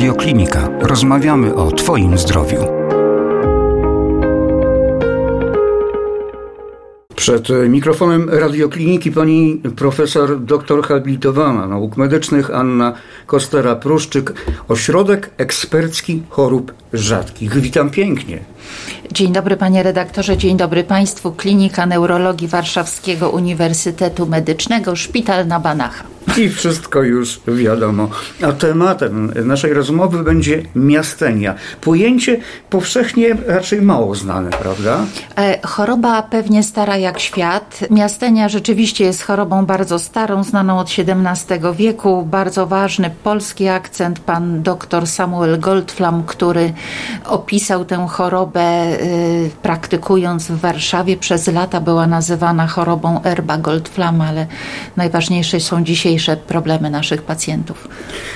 Radioklinika. Rozmawiamy o Twoim zdrowiu. Przed mikrofonem radiokliniki pani profesor doktor habilitowana nauk medycznych Anna Kostera-Pruszczyk, Ośrodek Ekspercki Chorób Rzadkich. Witam pięknie. Dzień dobry panie redaktorze, dzień dobry państwu. Klinika Neurologii Warszawskiego Uniwersytetu Medycznego, Szpital na Banacha. I wszystko już wiadomo. A tematem naszej rozmowy będzie miastenia. Pojęcie powszechnie raczej mało znane, prawda? E, choroba pewnie stara jak świat. Miastenia rzeczywiście jest chorobą bardzo starą, znaną od XVII wieku. Bardzo ważny polski akcent. Pan dr Samuel Goldflam, który opisał tę chorobę y, praktykując w Warszawie przez lata, była nazywana chorobą Erba Goldflama, ale najważniejsze są dzisiejsze problemy naszych pacjentów.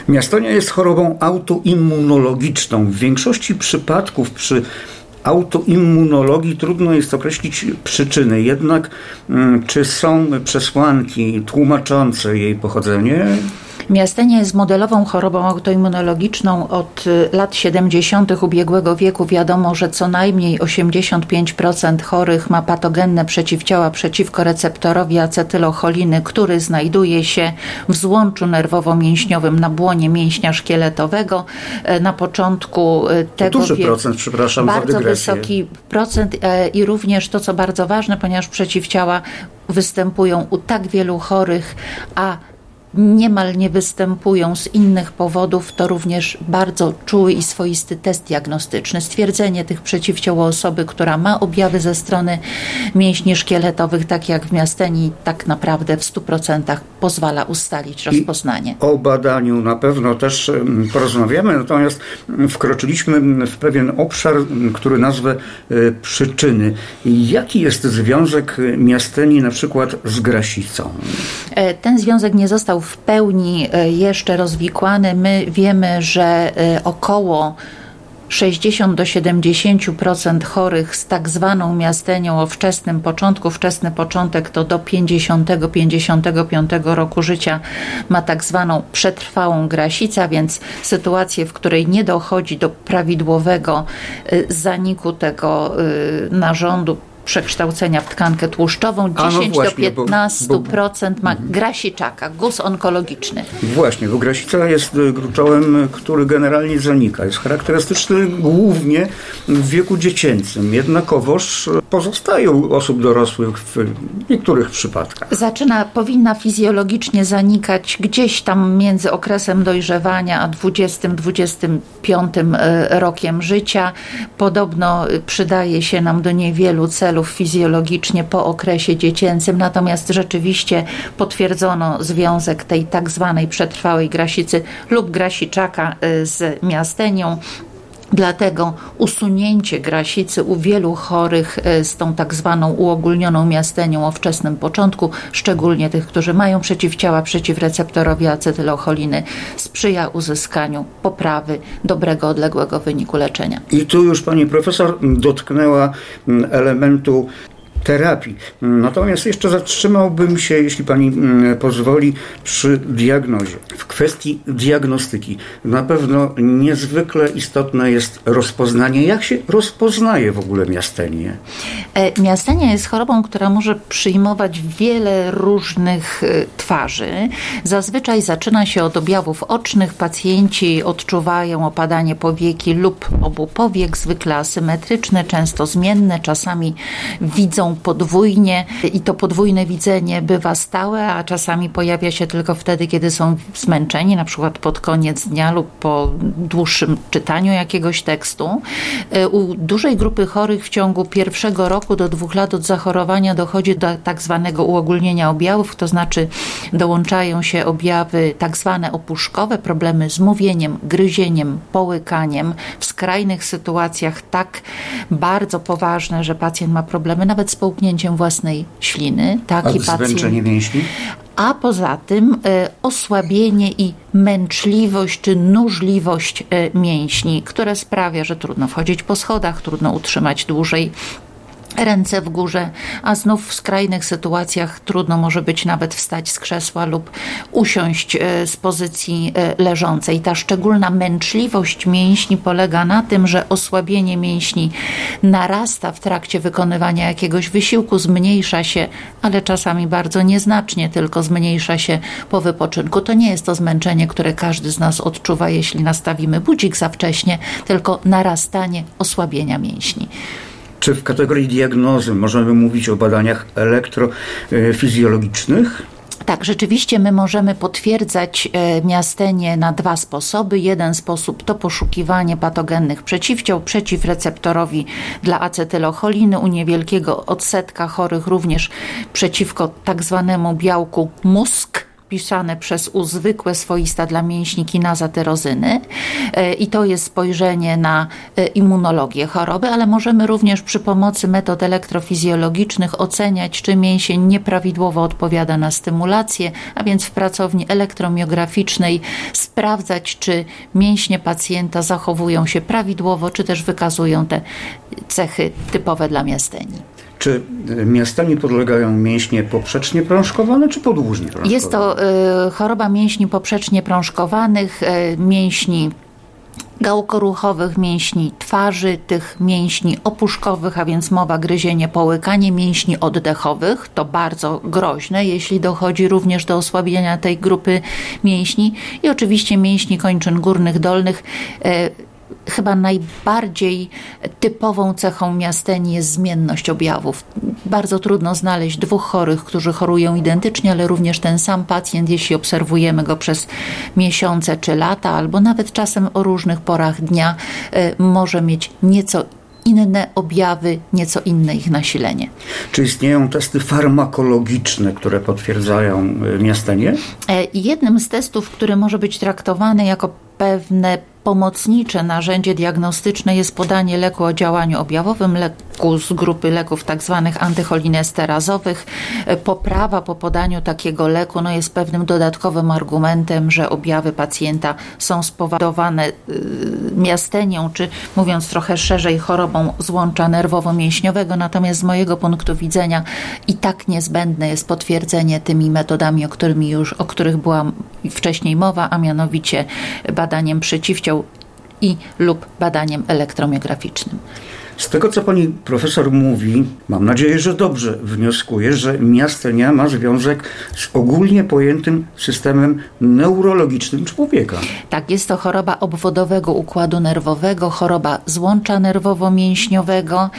Miastonia jest chorobą autoimmunologiczną. W większości przypadków przy autoimmunologii trudno jest określić przyczyny. Jednak mm, czy są przesłanki tłumaczące jej pochodzenie? Miastenia jest modelową chorobą autoimmunologiczną od y, lat 70. ubiegłego wieku. Wiadomo, że co najmniej 85% chorych ma patogenne przeciwciała przeciwko receptorowi acetylocholiny, który znajduje się w złączu nerwowo-mięśniowym na błonie mięśnia szkieletowego. E, na początku e, tego Duży procent, przepraszam, Bardzo wysoki procent e, i również to, co bardzo ważne, ponieważ przeciwciała występują u tak wielu chorych, a niemal nie występują z innych powodów, to również bardzo czuły i swoisty test diagnostyczny. Stwierdzenie tych przeciwciał osoby, która ma objawy ze strony mięśni szkieletowych, tak jak w miasteni, tak naprawdę w 100% pozwala ustalić rozpoznanie. I o badaniu na pewno też porozmawiamy, natomiast wkroczyliśmy w pewien obszar, który nazwę e, przyczyny. Jaki jest związek miasteni na przykład z grasicą? E, ten związek nie został w pełni e, jeszcze rozwikłany. My wiemy, że e, około 60 do 70% chorych z tak zwaną miastenią o wczesnym początku, wczesny początek to do 50-55 roku życia ma tak zwaną przetrwałą grasicę, więc sytuację, w której nie dochodzi do prawidłowego zaniku tego narządu przekształcenia w tkankę tłuszczową. 10 no właśnie, do 15% bo, bo, ma grasiczaka, guz onkologiczny. Właśnie, bo grasica jest y, gruczołem, który generalnie zanika. Jest charakterystyczny głównie w wieku dziecięcym. Jednakowoż pozostaje u osób dorosłych w niektórych przypadkach. Zaczyna, powinna fizjologicznie zanikać gdzieś tam między okresem dojrzewania a 20-25 y, rokiem życia. Podobno przydaje się nam do niej wielu celów celów fizjologicznie po okresie dziecięcym, natomiast rzeczywiście potwierdzono związek tej tak zwanej przetrwałej grasicy lub grasiczaka y, z miastenią. Dlatego usunięcie grasicy u wielu chorych y, z tą tak zwaną uogólnioną miastenią o wczesnym początku, szczególnie tych, którzy mają przeciwciała przeciwreceptorowi acetylocholiny, sprzyja uzyskaniu poprawy dobrego, odległego wyniku leczenia. I tu już pani profesor dotknęła mm, elementu terapii. Natomiast jeszcze zatrzymałbym się, jeśli pani mm, pozwoli, przy diagnozie. W kwestii diagnostyki na pewno niezwykle istotne jest rozpoznanie. Jak się rozpoznaje w ogóle miastenię? E, miastenia jest chorobą, która może przyjmować wiele różnych e, twarzy. Zazwyczaj zaczyna się od objawów ocznych. Pacjenci odczuwają opadanie powieki lub obu powiek, zwykle asymetryczne, często zmienne. Czasami widzą podwójnie i to podwójne widzenie bywa stałe, a czasami pojawia się tylko wtedy, kiedy są zmęczeni, na przykład pod koniec dnia lub po dłuższym czytaniu jakiegoś tekstu. E, u dużej grupy chorych w ciągu pierwszego roku do dwóch lat od zachorowania dochodzi do tak zwanego uogólnienia objawów, to znaczy dołączają się objawy tak zwane opuszkowe, problemy z mówieniem, gryzieniem, połykaniem. W skrajnych sytuacjach tak bardzo poważne, że pacjent ma problemy nawet z połknięciem własnej śliny. Taki A pacjent. mięśni? A poza tym e, osłabienie i męczliwość czy nużliwość e, mięśni, które sprawia, że trudno wchodzić po schodach, trudno utrzymać dłużej ręce w górze, a znów w skrajnych sytuacjach trudno może być nawet wstać z krzesła lub usiąść e, z pozycji e, leżącej. Ta szczególna męczliwość mięśni polega na tym, że osłabienie mięśni narasta w trakcie wykonywania jakiegoś wysiłku, zmniejsza się, ale czasami bardzo nieznacznie, tylko zmniejsza się po wypoczynku. To nie jest to zmęczenie, które każdy z nas odczuwa, jeśli nastawimy budzik za wcześnie, tylko narastanie osłabienia mięśni. Czy w kategorii diagnozy możemy mówić o badaniach elektrofizjologicznych? Tak, rzeczywiście my możemy potwierdzać e, miastenie na dwa sposoby. Jeden sposób to poszukiwanie patogennych przeciwciał przeciwreceptorowi dla acetylocholiny u niewielkiego odsetka chorych również przeciwko tak zwanemu białku MUSK pisane przez U zwykłe, swoista dla mięśni kinaza tyrozyny e, i to jest spojrzenie na e, immunologię choroby, ale możemy również przy pomocy metod elektrofizjologicznych oceniać, czy mięsień nieprawidłowo odpowiada na stymulację, a więc w pracowni elektromiograficznej sprawdzać, czy mięśnie pacjenta zachowują się prawidłowo, czy też wykazują te cechy typowe dla miasteni. Czy miastami podlegają mięśnie poprzecznie prążkowane, czy podłużnie prążkowane? Jest to y, choroba mięśni poprzecznie prążkowanych, y, mięśni gałkoruchowych, mięśni twarzy, tych mięśni opuszkowych, a więc mowa gryzienie, połykanie, mięśni oddechowych. To bardzo groźne, jeśli dochodzi również do osłabienia tej grupy mięśni i oczywiście mięśni kończyn górnych, dolnych. Y, chyba najbardziej typową cechą miasteni jest zmienność objawów. Bardzo trudno znaleźć dwóch chorych, którzy chorują identycznie, ale również ten sam pacjent, jeśli obserwujemy go przez miesiące czy lata, albo nawet czasem o różnych porach dnia, e, może mieć nieco inne objawy, nieco inne ich nasilenie. Czy istnieją testy farmakologiczne, które potwierdzają e, miastenie? E, jednym z testów, który może być traktowany jako pewne pomocnicze narzędzie diagnostyczne jest podanie leku o działaniu objawowym, leku z grupy leków tzw. Tak antycholinesterazowych. Poprawa po podaniu takiego leku no jest pewnym dodatkowym argumentem, że objawy pacjenta są spowodowane y, miastenią, czy mówiąc trochę szerzej, chorobą złącza nerwowo-mięśniowego. Natomiast z mojego punktu widzenia i tak niezbędne jest potwierdzenie tymi metodami, o, którymi już, o których była wcześniej mowa, a mianowicie badaniem przeciwciał i lub badaniem elektromiograficznym. Z tego, co pani profesor mówi, mam nadzieję, że dobrze wnioskuję, że miastenia ma związek z ogólnie pojętym systemem neurologicznym człowieka. Tak, jest to choroba obwodowego układu nerwowego, choroba złącza nerwowo-mięśniowego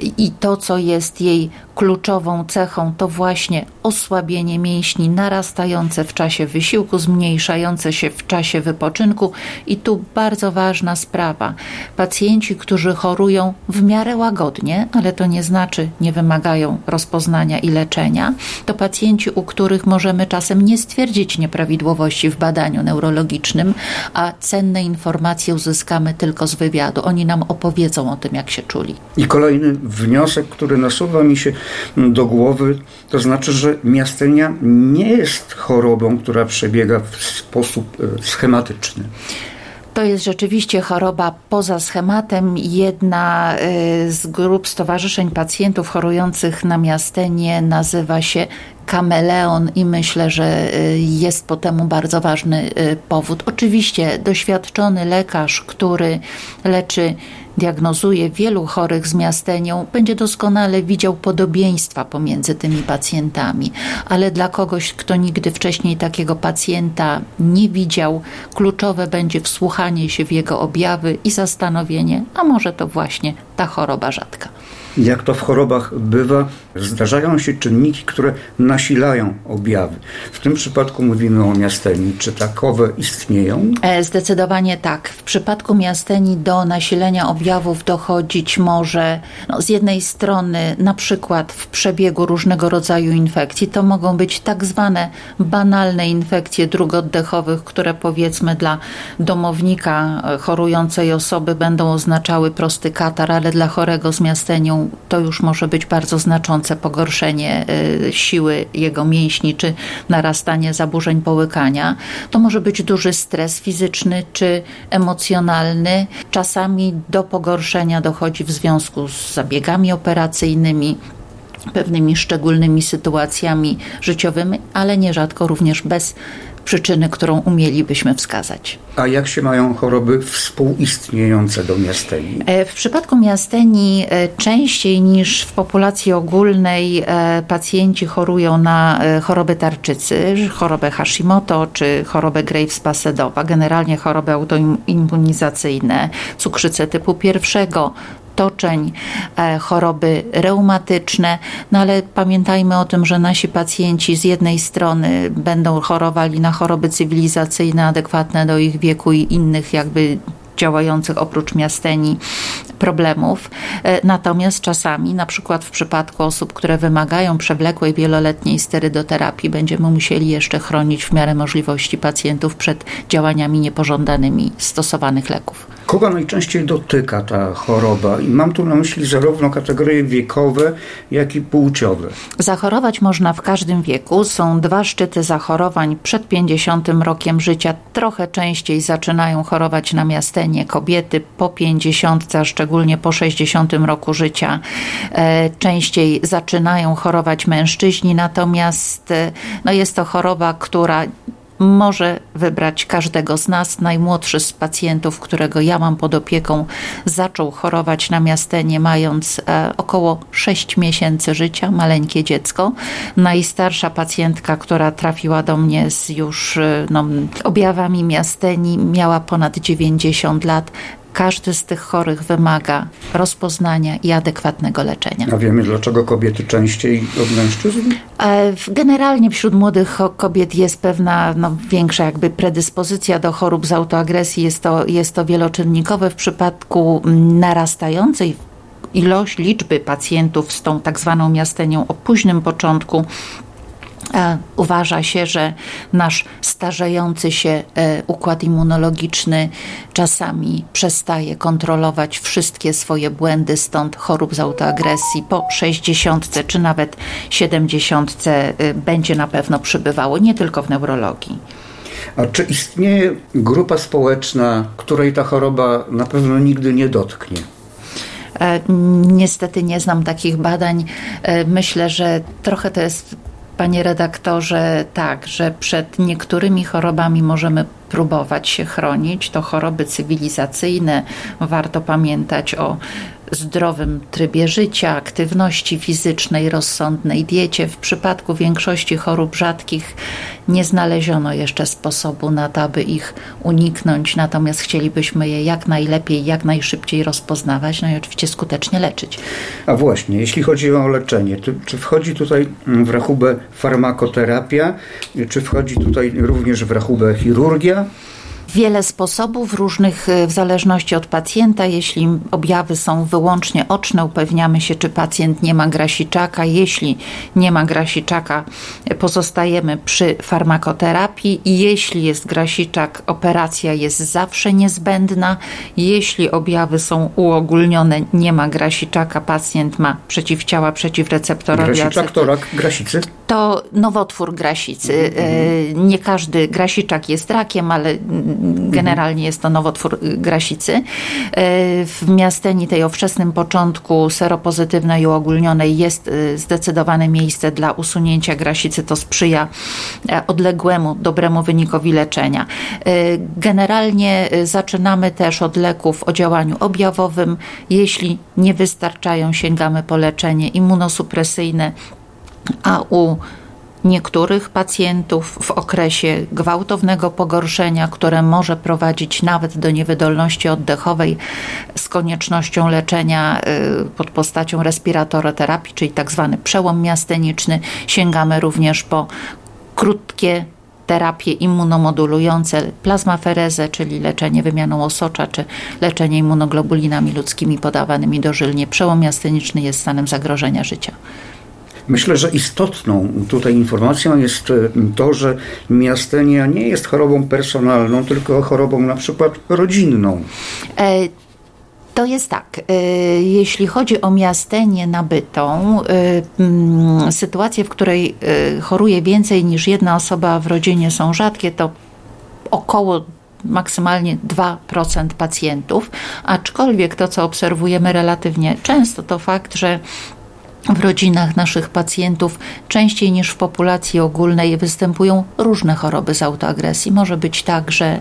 i to, co jest jej kluczową cechą, to właśnie osłabienie mięśni narastające w czasie wysiłku, zmniejszające się w czasie wypoczynku. I tu bardzo ważna sprawa. Pacjenci, którzy chorują w miarę łagodnie, ale to nie znaczy nie wymagają rozpoznania i leczenia, to pacjenci, u których możemy czasem nie stwierdzić nieprawidłowości w badaniu neurologicznym, a cenne informacje uzyskamy tylko z wywiadu. Oni nam opowiedzą o tym, jak się czuli. I kolejny wniosek, który nasuwa mi się do głowy, to znaczy, że miastenia nie jest chorobą, która przebiega w sposób e, schematyczny. To jest rzeczywiście choroba poza schematem. Jedna y, z grup stowarzyszeń pacjentów chorujących na miastenie nazywa się kameleon i myślę, że y, jest po temu bardzo ważny y, powód. Oczywiście doświadczony lekarz, który leczy diagnozuje wielu chorych z miastenią, będzie doskonale widział podobieństwa pomiędzy tymi pacjentami, ale dla kogoś, kto nigdy wcześniej takiego pacjenta nie widział, kluczowe będzie wsłuchanie się w jego objawy i zastanowienie, a może to właśnie ta choroba rzadka. Jak to w chorobach bywa, zdarzają się czynniki, które nasilają objawy. W tym przypadku mówimy o miasteni. Czy takowe istnieją? E, zdecydowanie tak. W przypadku miasteni do nasilenia objawów dochodzić może no, z jednej strony na przykład w przebiegu różnego rodzaju infekcji. To mogą być tak zwane banalne infekcje dróg oddechowych, które powiedzmy dla domownika e, chorującej osoby będą oznaczały prosty katar, ale ale dla chorego z miastenią to już może być bardzo znaczące pogorszenie y, siły jego mięśni czy narastanie zaburzeń połykania. To może być duży stres fizyczny czy emocjonalny. Czasami do pogorszenia dochodzi w związku z zabiegami operacyjnymi, pewnymi szczególnymi sytuacjami życiowymi, ale nierzadko również bez przyczyny, którą umielibyśmy wskazać. A jak się mają choroby współistniejące do miasteni? E, w przypadku miasteni e, częściej niż w populacji ogólnej e, pacjenci chorują na chorobę tarczycy, chorobę Hashimoto czy chorobę Graves-Passedowa, generalnie choroby autoimmunizacyjne, cukrzycę typu pierwszego, otoczeń, e, choroby reumatyczne, no ale pamiętajmy o tym, że nasi pacjenci z jednej strony będą chorowali na choroby cywilizacyjne adekwatne do ich wieku i innych jakby działających oprócz miasteni problemów. E, natomiast czasami, na przykład w przypadku osób, które wymagają przewlekłej, wieloletniej sterydoterapii, będziemy musieli jeszcze chronić w miarę możliwości pacjentów przed działaniami niepożądanymi stosowanych leków. Kogo najczęściej dotyka ta choroba? I mam tu na myśli zarówno kategorie wiekowe, jak i płciowe. Zachorować można w każdym wieku. Są dwa szczyty zachorowań przed 50 rokiem życia. Trochę częściej zaczynają chorować na miastenie kobiety po 50, a szczególnie po 60 roku życia. E, częściej zaczynają chorować mężczyźni, natomiast e, no jest to choroba, która może wybrać każdego z nas. Najmłodszy z pacjentów, którego ja mam pod opieką, zaczął chorować na miastenie, mając e, około 6 miesięcy życia, maleńkie dziecko. Najstarsza pacjentka, która trafiła do mnie z już e, no, objawami miasteni, miała ponad 90 lat. Każdy z tych chorych wymaga rozpoznania i adekwatnego leczenia. A wiemy, dlaczego kobiety częściej od mężczyzn? E, generalnie wśród młodych kobiet jest pewna no, większa jakby predyspozycja do chorób z autoagresji. Jest to, jest to wieloczynnikowe w przypadku narastającej ilość, liczby pacjentów z tą tak zwaną miastenią o późnym początku uważa się, że nasz starzejący się e, układ immunologiczny czasami przestaje kontrolować wszystkie swoje błędy, stąd chorób z autoagresji po 60 czy nawet 70 e, będzie na pewno przybywało, nie tylko w neurologii. A czy istnieje grupa społeczna, której ta choroba na pewno nigdy nie dotknie? Niestety nie znam takich badań. Myślę, że trochę to jest panie redaktorze, tak, że przed niektórymi chorobami możemy próbować się chronić. To choroby cywilizacyjne. Warto pamiętać o zdrowym trybie życia, aktywności fizycznej, rozsądnej diecie. W przypadku większości chorób rzadkich nie znaleziono jeszcze sposobu na to, aby ich uniknąć, natomiast chcielibyśmy je jak najlepiej, jak najszybciej rozpoznawać, no i oczywiście skutecznie leczyć. A właśnie, jeśli chodzi o leczenie, to, czy wchodzi tutaj w rachubę farmakoterapia, czy wchodzi tutaj również w rachubę chirurgia? Wiele sposobów różnych e, w zależności od pacjenta. Jeśli objawy są wyłącznie oczne, upewniamy się, czy pacjent nie ma grasiczaka. Jeśli nie ma grasiczaka, pozostajemy przy farmakoterapii. Jeśli jest grasiczak, operacja jest zawsze niezbędna. Jeśli objawy są uogólnione, nie ma grasiczaka, pacjent ma przeciwciała przeciwreceptorowe. Grasiczak to rak grasicy? To nowotwór grasicy. Mhm. Nie każdy grasiczak jest rakiem, ale generalnie jest to nowotwór grasicy. E, w miasteni tej o wczesnym początku seropozytywnej i uogólnionej jest e, zdecydowane miejsce dla usunięcia grasicy. To sprzyja e, odległemu, dobremu wynikowi leczenia. Generalnie zaczynamy też od leków o działaniu objawowym. Jeśli nie wystarczają, sięgamy po leczenie immunosupresyjne, a u niektórych pacjentów w okresie gwałtownego pogorszenia, które może prowadzić nawet do niewydolności oddechowej z koniecznością leczenia y, pod postacią respiratoterapii, czyli tak zwany przełom miasteniczny. Sięgamy również po krótkie terapie immunomodulujące, plazmaferezę, czyli leczenie wymianą osocza, czy leczenie immunoglobulinami ludzkimi podawanymi dożylnie. Przełom miasteniczny jest stanem zagrożenia życia. Myślę, że istotną tutaj informacją jest e, to, że miastenia nie jest chorobą personalną, tylko chorobą na przykład rodzinną. E To jest tak. Jeśli chodzi o miastenię nabytą, mm, sytuacje, w której choruje więcej niż jedna osoba w rodzinie są rzadkie, to około maksymalnie 2% pacjentów, aczkolwiek to, co obserwujemy relatywnie często, to fakt, że w rodzinach naszych pacjentów częściej niż w populacji ogólnej występują różne choroby z autoagresji. Może być tak, że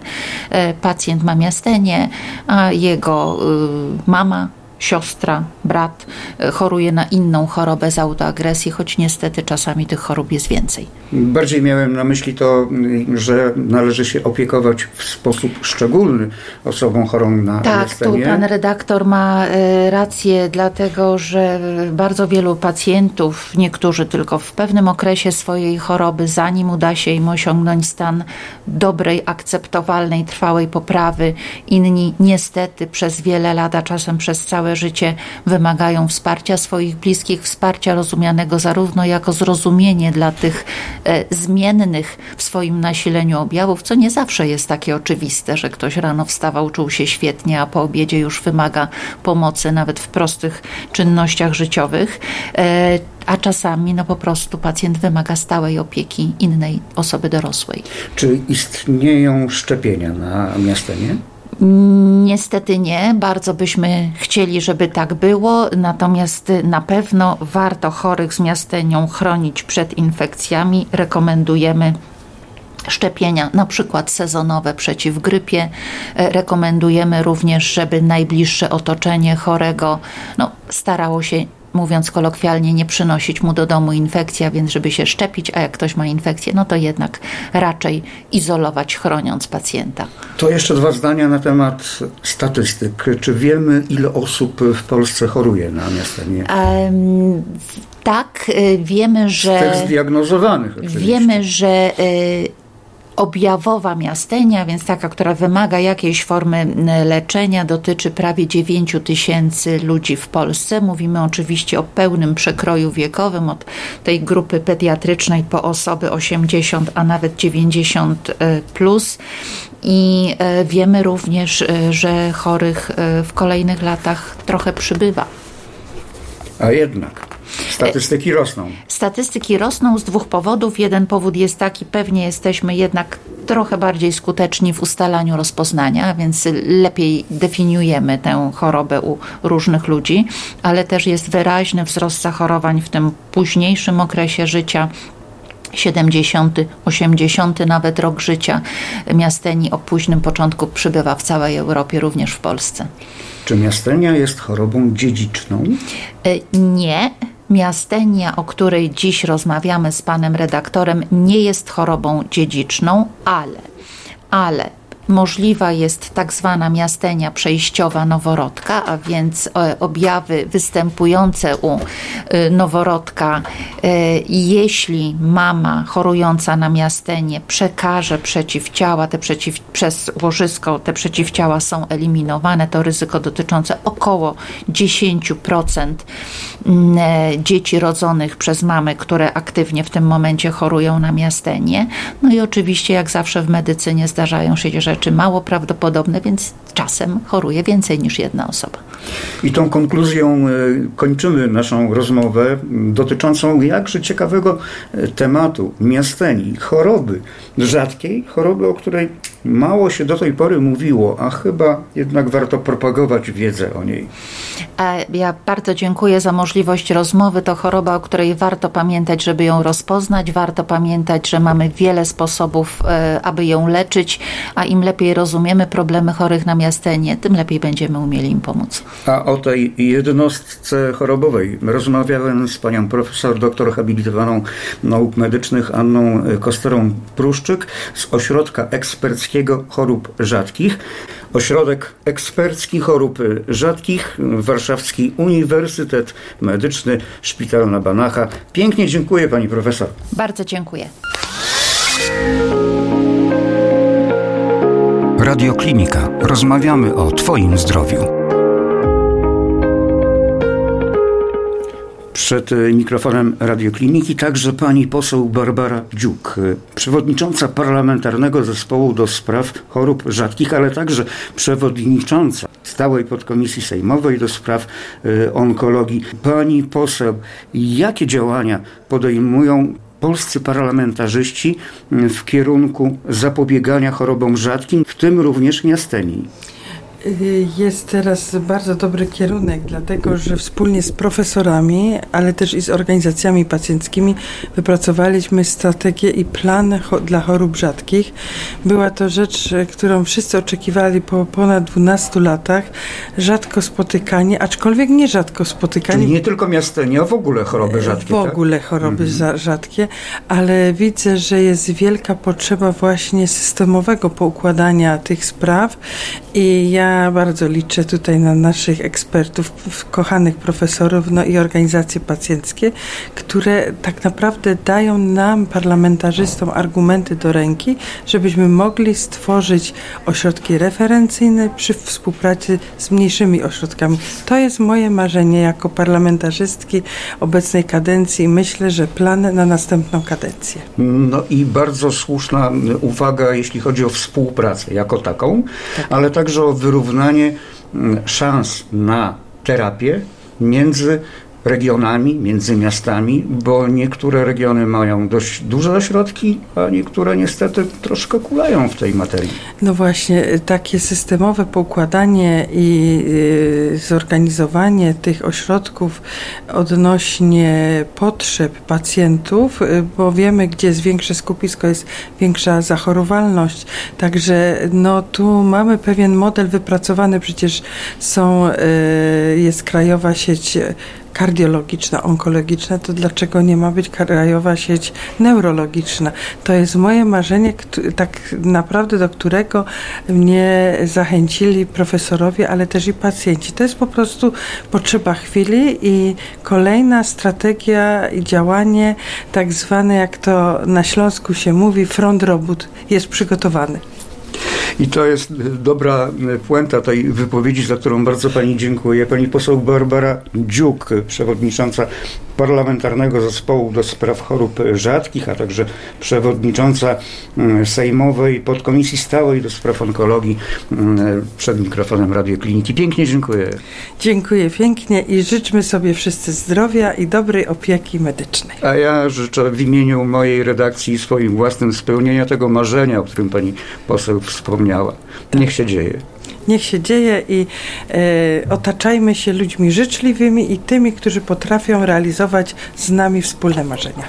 e, pacjent ma miastenie, a jego y, mama siostra, brat e, choruje na inną chorobę z autoagresji, choć niestety czasami tych chorób jest więcej. Bardziej miałem na myśli to, że należy się opiekować w sposób szczególny osobą chorą na Tak, tu pan redaktor ma e, rację, dlatego że bardzo wielu pacjentów, niektórzy tylko w pewnym okresie swojej choroby, zanim uda się im osiągnąć stan dobrej, akceptowalnej, trwałej poprawy, inni niestety przez wiele lat, a czasem przez całe całe życie wymagają wsparcia swoich bliskich, wsparcia rozumianego zarówno jako zrozumienie dla tych e, zmiennych w swoim nasileniu objawów, co nie zawsze jest takie oczywiste, że ktoś rano wstawał, czuł się świetnie, a po obiedzie już wymaga pomocy nawet w prostych czynnościach życiowych e, a czasami no po prostu pacjent wymaga stałej opieki innej osoby dorosłej. Czy istnieją szczepienia na miastenie? Niestety nie, bardzo byśmy chcieli, żeby tak było, natomiast na pewno warto chorych z miastenią chronić przed infekcjami. Rekomendujemy szczepienia, na przykład sezonowe przeciw grypie. E, rekomendujemy również, żeby najbliższe otoczenie chorego no, starało się mówiąc kolokwialnie, nie przynosić mu do domu infekcji, a więc żeby się szczepić, a jak ktoś ma infekcję, no to jednak raczej izolować, chroniąc pacjenta. To jeszcze dwa zdania na temat statystyk. Czy wiemy, ile osób w Polsce choruje na miastanie? Um, tak, y, wiemy, że. Z tych zdiagnozowanych. Oczywiście. Wiemy, że y, objawowa miastenia, więc taka, która wymaga jakiejś formy leczenia, dotyczy prawie 9 tysięcy ludzi w Polsce. Mówimy oczywiście o pełnym przekroju wiekowym, od tej grupy pediatrycznej po osoby 80, a nawet 90 e, plus. I e, wiemy również, e, że chorych w kolejnych latach trochę przybywa. A jednak. Statystyki rosną. Statystyki rosną z dwóch powodów. Jeden powód jest taki, pewnie jesteśmy jednak trochę bardziej skuteczni w ustalaniu rozpoznania, więc lepiej definiujemy tę chorobę u różnych ludzi, ale też jest wyraźny wzrost zachorowań w tym późniejszym okresie życia. 70, 80 nawet rok życia miasteni o późnym początku przybywa w całej Europie, również w Polsce. Czy miastenia jest chorobą dziedziczną? E, nie. Miastenia, o której dziś rozmawiamy z panem redaktorem, nie jest chorobą dziedziczną, ale, ale możliwa jest tak zwana miastenia przejściowa noworodka, a więc e, objawy występujące u e, noworodka, e, jeśli mama chorująca na miastenie przekaże przeciwciała, te przeciw, przez łożysko te przeciwciała są eliminowane, to ryzyko dotyczące około 10% mm, dzieci rodzonych przez mamy, które aktywnie w tym momencie chorują na miastenie. No i oczywiście, jak zawsze w medycynie zdarzają się rzeczy, rzeczy mało prawdopodobne, więc czasem choruje więcej niż jedna osoba. I tą konkluzją e, kończymy naszą rozmowę dotyczącą jakże ciekawego e, tematu miasteni, choroby rzadkiej, choroby, o której mało się do tej pory mówiło, a chyba jednak warto propagować wiedzę o niej. E, ja bardzo dziękuję za możliwość rozmowy. To choroba, o której warto pamiętać, żeby ją rozpoznać. Warto pamiętać, że mamy wiele sposobów, aby ją leczyć, a im lepiej rozumiemy problemy chorych na miastenie, tym lepiej będziemy umieli im pomóc. A o tej jednostce chorobowej rozmawiałem z panią profesor, doktor habilitowaną nauk medycznych Anną Kosterą-Pruszczyk z Ośrodka Eksperckiego Chorób Rzadkich. Ośrodek Ekspercki Chorób Rzadkich, Warszawski Uniwersytet Medyczny, Szpital na Banacha. Pięknie dziękuję pani profesor. Bardzo dziękuję. Radioklinika. Rozmawiamy o Twoim zdrowiu. Przed mikrofonem Radiokliniki także pani poseł Barbara Dziuk, przewodnicząca parlamentarnego zespołu do spraw chorób rzadkich, ale także przewodnicząca Stałej Podkomisji Sejmowej do spraw onkologii. Pani poseł, jakie działania podejmują polscy parlamentarzyści w kierunku zapobiegania chorobom rzadkim, w tym również miastenii? Jest teraz bardzo dobry kierunek, dlatego że wspólnie z profesorami, ale też i z organizacjami pacjenckimi wypracowaliśmy strategię i plan dla chorób rzadkich. Była to rzecz, którą wszyscy oczekiwali po ponad 12 latach. Rzadko spotykanie, aczkolwiek nie rzadko spotykanie. Czyli nie tylko miastenie, a w ogóle choroby rzadkie. W tak? ogóle choroby mhm. rzadkie, ale widzę, że jest wielka potrzeba właśnie systemowego poukładania tych spraw i ja bardzo liczę tutaj na naszych ekspertów, kochanych profesorów, no i organizacje pacjenckie, które tak naprawdę dają nam, parlamentarzystom, argumenty do ręki, żebyśmy mogli stworzyć ośrodki referencyjne przy współpracy z mniejszymi ośrodkami. To jest moje marzenie jako parlamentarzystki obecnej kadencji i myślę, że plan na następną kadencję. No i bardzo słuszna uwaga, jeśli chodzi o współpracę jako taką, tak. ale także o wyrównanie wyrównanie mm, szans na terapię między regionami, między miastami, bo niektóre regiony mają dość duże ośrodki, a niektóre niestety troszkę kulają w tej materii. No właśnie, takie systemowe poukładanie i y, zorganizowanie tych ośrodków odnośnie potrzeb pacjentów, y, bo wiemy, gdzie jest większe skupisko, jest większa zachorowalność. Także no, tu mamy pewien model wypracowany, przecież są, y, jest krajowa sieć kardiologiczna, onkologiczna, to dlaczego nie ma być krajowa sieć neurologiczna? To jest moje marzenie, tak naprawdę do którego mnie zachęcili profesorowie, ale też i pacjenci. To jest po prostu potrzeba chwili i kolejna strategia i działanie, tak zwane jak to na Śląsku się mówi, front robót jest przygotowany. I to jest dobra puenta tej wypowiedzi, za którą bardzo Pani dziękuję. Pani poseł Barbara Dziuk, przewodnicząca Parlamentarnego Zespołu do Spraw Chorób Rzadkich, a także przewodnicząca mm, Sejmowej Podkomisji Stałej do Spraw Onkologii mm, przed mikrofonem Radiokliniki. Pięknie dziękuję. Dziękuję pięknie i życzmy sobie wszyscy zdrowia i dobrej opieki medycznej. A ja życzę w imieniu mojej redakcji i swoim własnym spełnienia tego marzenia, o którym pani poseł wspomniała. Niech się dzieje niech się dzieje i e, otaczajmy się ludźmi życzliwymi i tymi, którzy potrafią realizować z nami wspólne marzenia.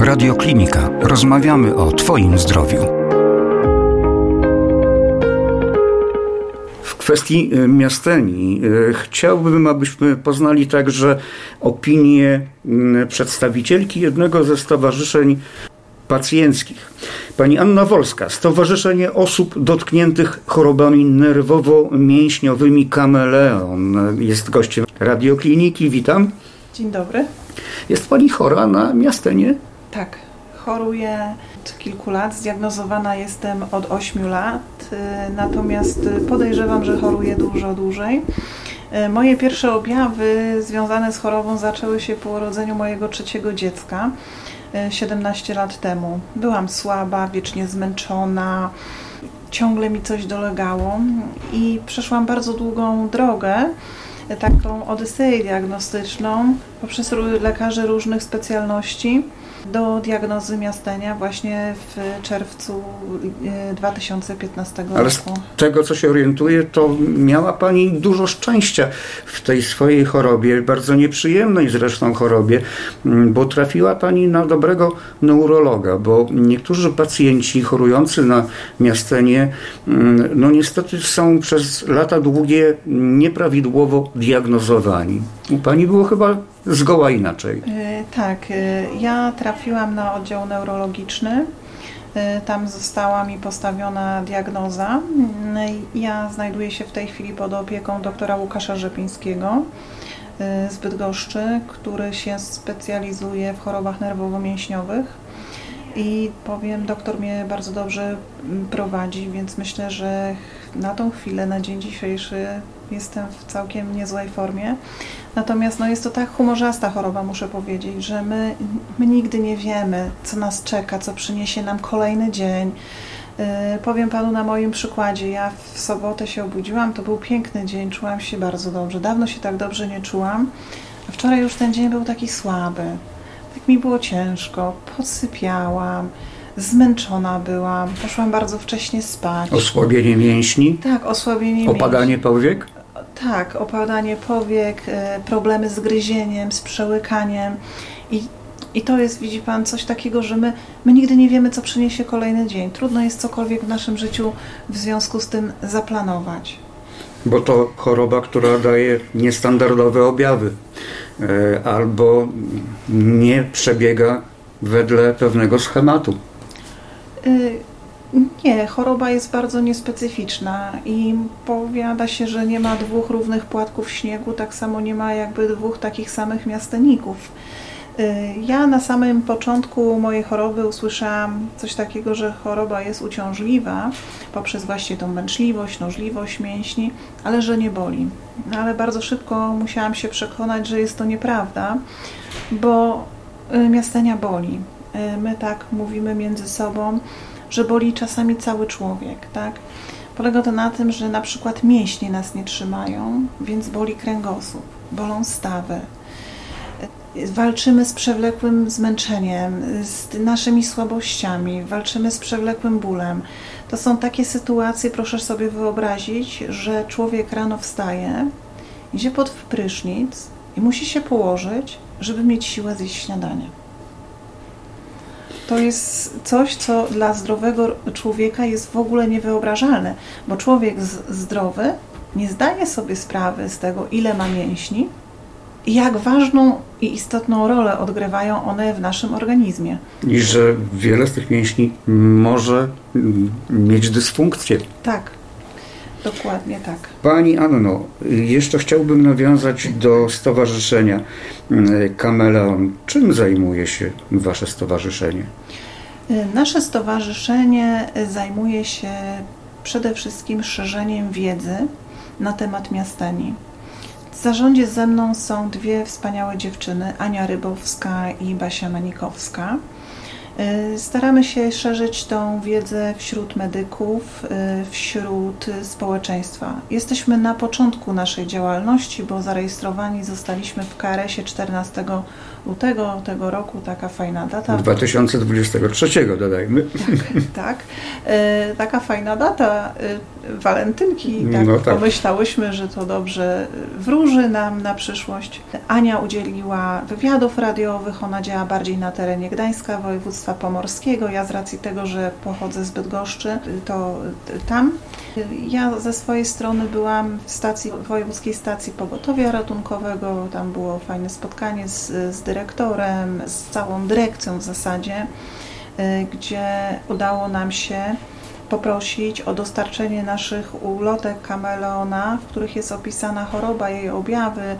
Radioklinika. Rozmawiamy o Twoim zdrowiu. W kwestii e, miasteni e, chciałbym, abyśmy poznali także opinię przedstawicielki jednego ze stowarzyszeń pacjenckich. Pani Anna Wolska, Stowarzyszenie Osób Dotkniętych Chorobami Nerwowo-Mięśniowymi Kameleon jest gościem radiokliniki. Witam. Dzień dobry. Jest Pani chora na miastenie? Tak, choruję od kilku lat. Zdiagnozowana jestem od 8 lat, y, natomiast podejrzewam, że choruję dużo dłużej. Y, moje pierwsze objawy związane z chorobą zaczęły się po urodzeniu mojego trzeciego dziecka. 17 lat temu. Byłam słaba, wiecznie zmęczona, ciągle mi coś dolegało i przeszłam bardzo długą drogę, taką odyseję diagnostyczną poprzez lekarzy różnych specjalności do diagnozy miastenia właśnie w czerwcu 2015 e, roku. Ale z tego, co się orientuję, to miała Pani dużo szczęścia w tej swojej chorobie, bardzo nieprzyjemnej zresztą chorobie, bo trafiła Pani na dobrego neurologa, bo niektórzy pacjenci chorujący na miastenie, no niestety są przez lata długie nieprawidłowo diagnozowani. U Pani było chyba zgoła inaczej. E, tak, e, ja trafiłam na oddział neurologiczny. E, tam została mi postawiona diagnoza. Ja znajduję się w tej chwili pod opieką doktora Łukasza Rzepińskiego z Bydgoszczy, który się specjalizuje w chorobach nerwowo-mięśniowych. I powiem, doktor mnie bardzo dobrze prowadzi, więc myślę, że na tą chwilę, na dzień dzisiejszy jestem w całkiem niezłej formie. Natomiast no, jest to tak humorzasta choroba, muszę powiedzieć, że my, my nigdy nie wiemy, co nas czeka, co przyniesie nam kolejny dzień. Y, powiem Panu na moim przykładzie. Ja w sobotę się obudziłam, to był piękny dzień, czułam się bardzo dobrze. Dawno się tak dobrze nie czułam. A wczoraj już ten dzień był taki słaby. Tak mi było ciężko, podsypiałam, zmęczona byłam, poszłam bardzo wcześnie spać. Osłabienie mięśni? Tak, osłabienie Opadanie mięśni. powiek? Tak, opadanie powiek, y, problemy z gryzieniem, z przełykaniem i i to jest, widzi Pan, coś takiego, że my, my nigdy nie wiemy, co przyniesie kolejny dzień. Trudno jest cokolwiek w naszym życiu w związku z tym zaplanować. Bo to choroba, która daje niestandardowe objawy e, albo nie przebiega wedle pewnego schematu. Y, nie, choroba jest bardzo niespecyficzna i powiada się, że nie ma dwóch równych płatków śniegu, tak samo nie ma jakby dwóch takich samych miasteników. Y, ja na samym początku mojej choroby usłyszałam coś takiego, że choroba jest uciążliwa poprzez właśnie tą męczliwość, nożliwość mięśni, ale że nie boli. No, ale bardzo szybko musiałam się przekonać, że jest to nieprawda, bo y, miastenia boli. Y, my tak mówimy między sobą, że boli czasami cały człowiek, tak? Polega to na tym, że na przykład mięśnie nas nie trzymają, więc boli kręgosłup, bolą stawy, walczymy z przewlekłym zmęczeniem, z naszymi słabościami, walczymy z przewlekłym bólem. To są takie sytuacje, proszę sobie wyobrazić, że człowiek rano wstaje, idzie pod prysznic i musi się położyć, żeby mieć siłę zjeść śniadanie. To jest coś, co dla zdrowego człowieka jest w ogóle niewyobrażalne, bo człowiek zdrowy nie zdaje sobie sprawy z tego, ile ma mięśni, i jak ważną i istotną rolę odgrywają one w naszym organizmie. I że wiele z tych mięśni może mieć dysfunkcję. Tak, dokładnie tak. Pani Anno, jeszcze chciałbym nawiązać do stowarzyszenia mm, Kameleon. Czym zajmuje się Wasze stowarzyszenie? Nasze stowarzyszenie zajmuje się przede wszystkim szerzeniem wiedzy na temat miastani. W zarządzie ze mną są dwie wspaniałe dziewczyny, Ania Rybowska i Basia Manikowska. Y, staramy się szerzyć tą wiedzę wśród medyków, y, wśród społeczeństwa. Jesteśmy na początku naszej działalności, bo zarejestrowani zostaliśmy w KRS-ie 14 lutego tego roku, taka fajna data. 2023 dodajmy. Tak, tak. Y, taka fajna data, walentynki, tak, no tak pomyślałyśmy, że to dobrze wróży nam na przyszłość. Ania udzieliła wywiadów radiowych, ona działa bardziej na terenie Gdańska, województwa województwa pomorskiego. Ja z racji tego, że pochodzę z Bydgoszczy, to tam. Ja ze swojej strony byłam w stacji, Wojewódzkiej Stacji Pogotowia Ratunkowego. Tam było fajne spotkanie z, z dyrektorem, z całą dyrekcją w zasadzie, y, gdzie udało nam się poprosić o dostarczenie naszych ulotek kameleona, w których jest opisana choroba, jej objawy,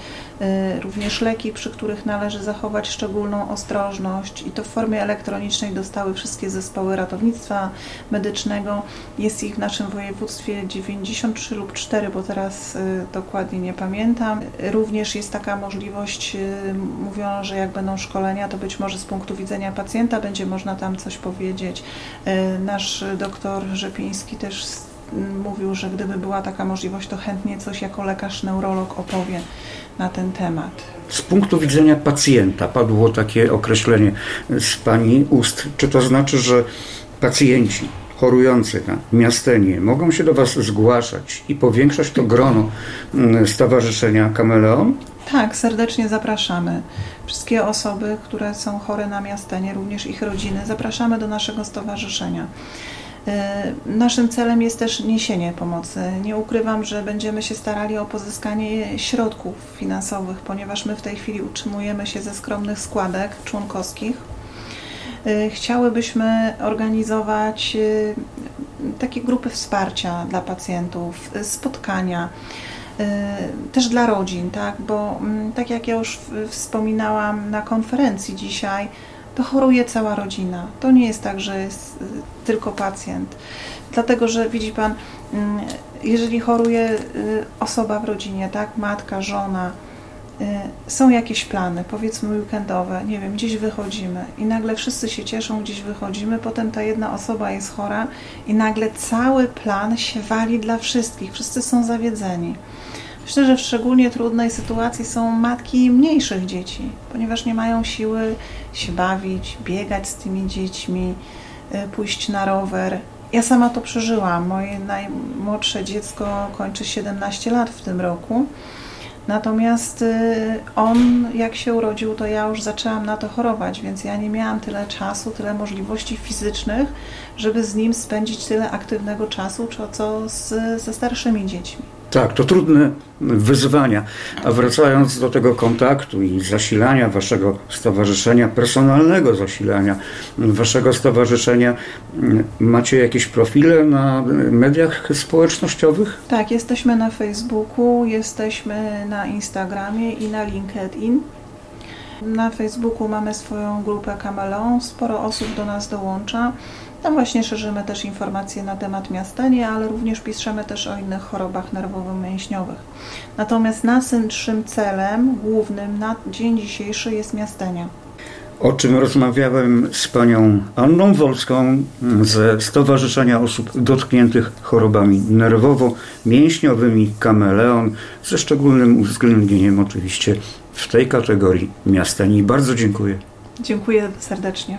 również leki, przy których należy zachować szczególną ostrożność i to w formie elektronicznej dostały wszystkie zespoły ratownictwa medycznego. Jest ich w naszym województwie 93 lub 4, bo teraz y, dokładnie nie pamiętam. Również jest taka możliwość, y, mówiono, że jak będą szkolenia, to być może z punktu widzenia pacjenta będzie można tam coś powiedzieć. Nasz doktor Rzepiński też mówił, że gdyby była taka możliwość, to chętnie coś jako lekarz neurolog opowie na ten temat. Z punktu widzenia pacjenta padło takie określenie z Pani ust. Czy to znaczy, że pacjenci chorujący na miastenie mogą się do Was zgłaszać i powiększać to grono mm, Stowarzyszenia Kameleon? Tak, serdecznie zapraszamy. Wszystkie osoby, które są chore na miastenie, również ich rodziny, zapraszamy do naszego stowarzyszenia. E, naszym celem jest też niesienie pomocy. Nie ukrywam, że będziemy się starali o pozyskanie środków finansowych, ponieważ my w tej chwili utrzymujemy się ze skromnych składek członkowskich. E, chciałybyśmy organizować e, takie grupy wsparcia dla pacjentów, spotkania też dla rodzin, tak? bo mm, tak jak ja już wspominałam na konferencji dzisiaj, to choruje cała rodzina. To nie jest tak, że jest y, tylko pacjent. Dlatego, że widzi Pan, mm, jeżeli choruje y, osoba w rodzinie, tak, matka, żona, są jakieś plany, powiedzmy weekendowe, nie wiem, gdzieś wychodzimy i nagle wszyscy się cieszą, gdzieś wychodzimy, potem ta jedna osoba jest chora i nagle cały plan się wali dla wszystkich, wszyscy są zawiedzeni. Myślę, że w szczególnie trudnej sytuacji są matki mniejszych dzieci, ponieważ nie mają siły się bawić, biegać z tymi dziećmi, y, pójść na rower. Ja sama to przeżyłam. Moje najmłodsze dziecko kończy 17 lat w tym roku. Natomiast y, on, jak się urodził, to ja już zaczęłam na to chorować, więc ja nie miałam tyle czasu, tyle możliwości fizycznych, żeby z nim spędzić tyle aktywnego czasu, co ze starszymi dziećmi. Tak, to trudne wyzwania. A wracając do tego kontaktu i zasilania waszego stowarzyszenia, personalnego zasilania waszego stowarzyszenia, macie jakieś profile na mediach społecznościowych? Tak, jesteśmy na Facebooku, jesteśmy na Instagramie i na LinkedIn. Na Facebooku mamy swoją grupę Kameleon, sporo osób do nas dołącza. Tam właśnie szerzymy też informacje na temat miastania, ale również piszemy też o innych chorobach nerwowo-mięśniowych. Natomiast naszym celem głównym na dzień dzisiejszy jest miastania. O czym rozmawiałem z panią Anną Wolską ze Stowarzyszenia Osób Dotkniętych Chorobami Nerwowo-Mięśniowymi Kameleon, ze szczególnym uwzględnieniem oczywiście w tej kategorii miastani. Bardzo dziękuję. Dziękuję serdecznie.